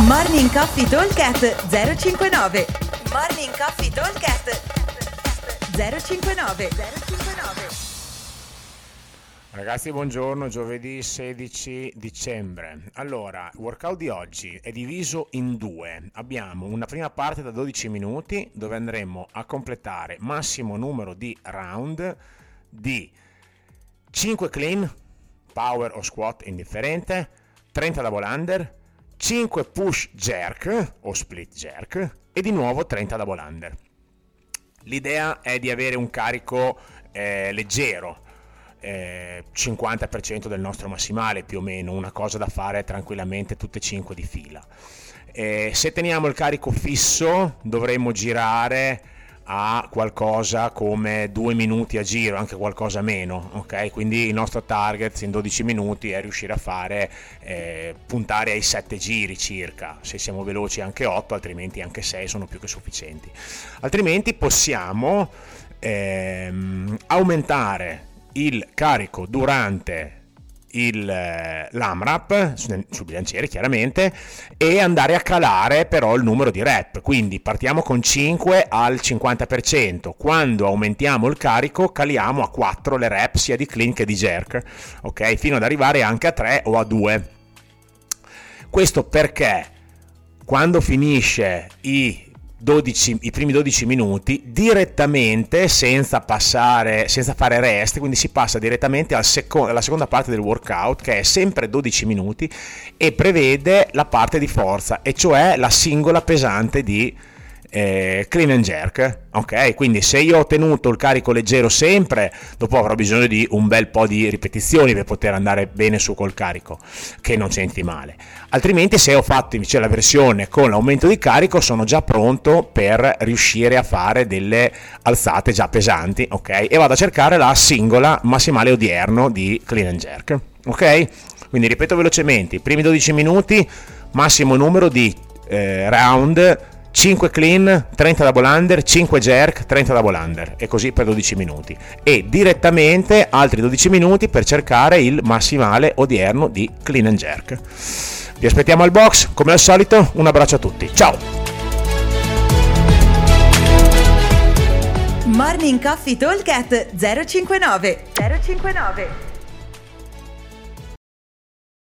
Morning Coffee Talkcast 059 Morning Coffee Talkcast 059 059 Ragazzi, buongiorno, giovedì 16 dicembre. Allora, il workout di oggi è diviso in due. Abbiamo una prima parte da 12 minuti dove andremo a completare massimo numero di round di 5 clean, power o squat indifferente, 30 double under, 5 push jerk o split jerk e di nuovo 30 double under. L'idea è di avere un carico eh, leggero, eh, 50% del nostro massimale più o meno, una cosa da fare tranquillamente tutte e 5 di fila. Eh, se teniamo il carico fisso dovremmo girare a qualcosa come due minuti a giro, anche qualcosa meno, ok? Quindi il nostro target in 12 minuti è riuscire a fare, eh, puntare ai 7 giri circa, se siamo veloci anche 8, altrimenti anche 6 sono più che sufficienti. Altrimenti possiamo ehm, aumentare il carico durante il, eh, l'AMRAP sul bilanciere chiaramente e andare a calare però il numero di rep. Quindi partiamo con 5 al 50% quando aumentiamo il carico caliamo a 4 le rep sia di clean che di jerk ok? Fino ad arrivare anche a 3 o a 2 questo perché quando finisce i 12, i primi 12 minuti direttamente senza passare, senza fare rest, quindi si passa direttamente al seco- alla seconda parte del workout che è sempre 12 minuti e prevede la parte di forza e cioè la singola pesante di eh, clean and jerk. Ok, quindi se io ho tenuto il carico leggero sempre, dopo avrò bisogno di un bel po' di ripetizioni per poter andare bene su col carico, che non senti male. Altrimenti, se ho fatto invece la versione con l'aumento di carico, sono già pronto per riuscire a fare delle alzate già pesanti, ok? E vado a cercare la singola massimale odierno di clean and jerk, ok? Quindi ripeto velocemente, i primi 12 minuti, massimo numero di eh, round 5 clean, 30 double under, 5 jerk, 30 double under e così per 12 minuti e direttamente altri 12 minuti per cercare il massimale odierno di clean and jerk. Vi aspettiamo al box, come al solito un abbraccio a tutti, ciao! Morning Coffee Talk 059 059